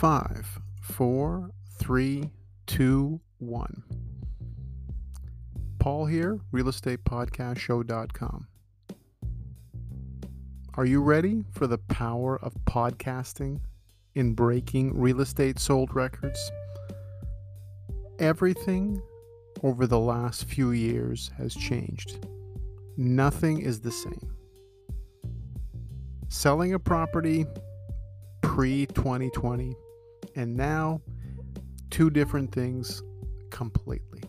five, four, three, two, one. Paul here, realestatepodcastshow.com. Are you ready for the power of podcasting in breaking real estate sold records? Everything over the last few years has changed. Nothing is the same. Selling a property pre 2020 and now two different things completely.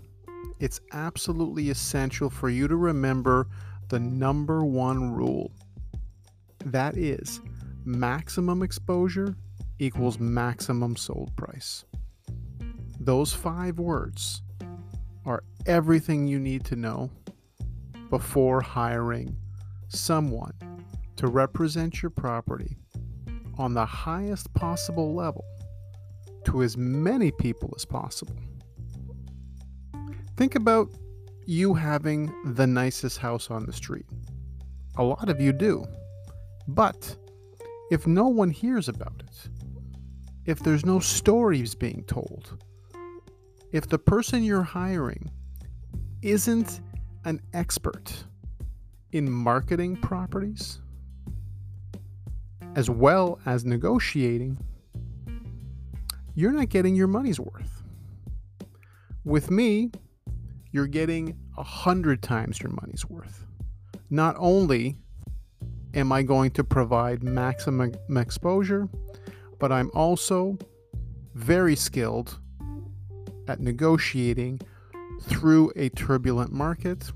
It's absolutely essential for you to remember the number one rule that is, maximum exposure equals maximum sold price. Those five words are everything you need to know before hiring someone to represent your property on the highest possible level to as many people as possible. Think about you having the nicest house on the street. A lot of you do. But if no one hears about it, if there's no stories being told, if the person you're hiring isn't an expert in marketing properties, as well as negotiating, you're not getting your money's worth. With me, you're getting a hundred times your money's worth. Not only am I going to provide maximum exposure, but I'm also very skilled at negotiating through a turbulent market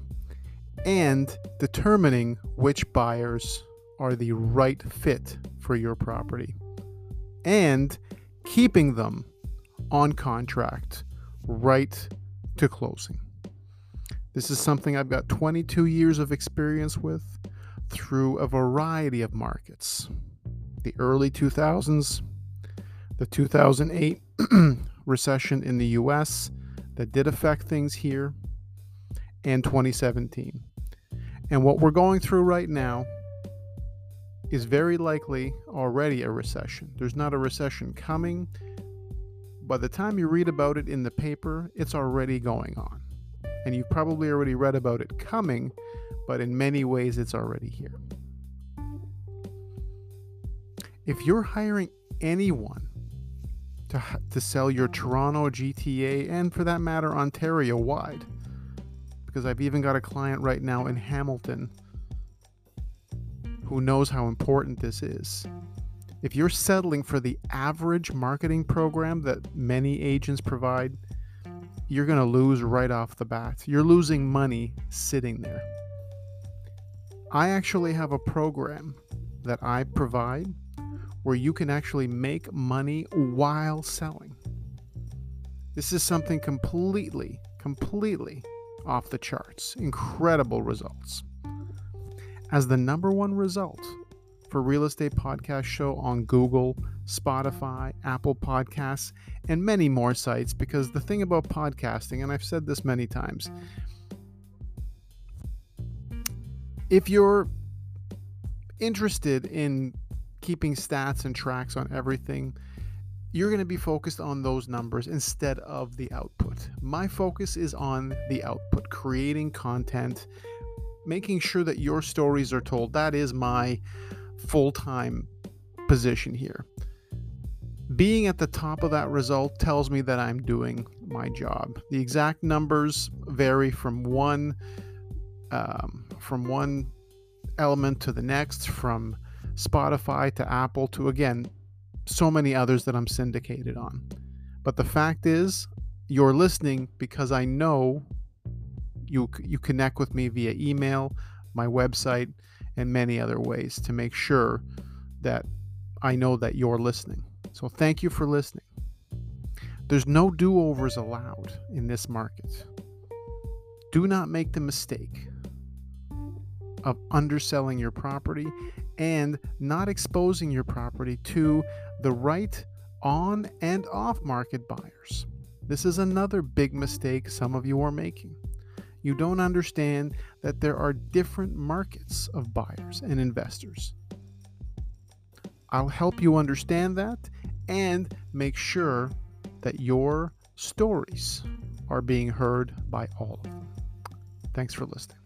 and determining which buyers are the right fit for your property and keeping them on contract right to closing. This is something I've got 22 years of experience with through a variety of markets. The early 2000s, the 2008 recession in the US that did affect things here, and 2017. And what we're going through right now is very likely already a recession. There's not a recession coming. By the time you read about it in the paper, it's already going on. And you've probably already read about it coming but in many ways it's already here. If you're hiring anyone to, to sell your Toronto GTA and for that matter Ontario wide, because I've even got a client right now in Hamilton who knows how important this is. If you're settling for the average marketing program that many agents provide, you're going to lose right off the bat. You're losing money sitting there. I actually have a program that I provide where you can actually make money while selling. This is something completely, completely off the charts. Incredible results. As the number one result for Real Estate Podcast Show on Google, Spotify, Apple Podcasts, and many more sites, because the thing about podcasting, and I've said this many times, if you're interested in keeping stats and tracks on everything, you're going to be focused on those numbers instead of the output. My focus is on the output, creating content, making sure that your stories are told. That is my full time position here. Being at the top of that result tells me that I'm doing my job. The exact numbers vary from one um, from one element to the next, from Spotify to Apple to again, so many others that I'm syndicated on. But the fact is, you're listening because I know you you connect with me via email, my website, and many other ways to make sure that I know that you're listening. So thank you for listening. There's no do-overs allowed in this market. Do not make the mistake of underselling your property and not exposing your property to the right on and off market buyers. This is another big mistake some of you are making. You don't understand that there are different markets of buyers and investors. I'll help you understand that and make sure that your stories are being heard by all of them. Thanks for listening.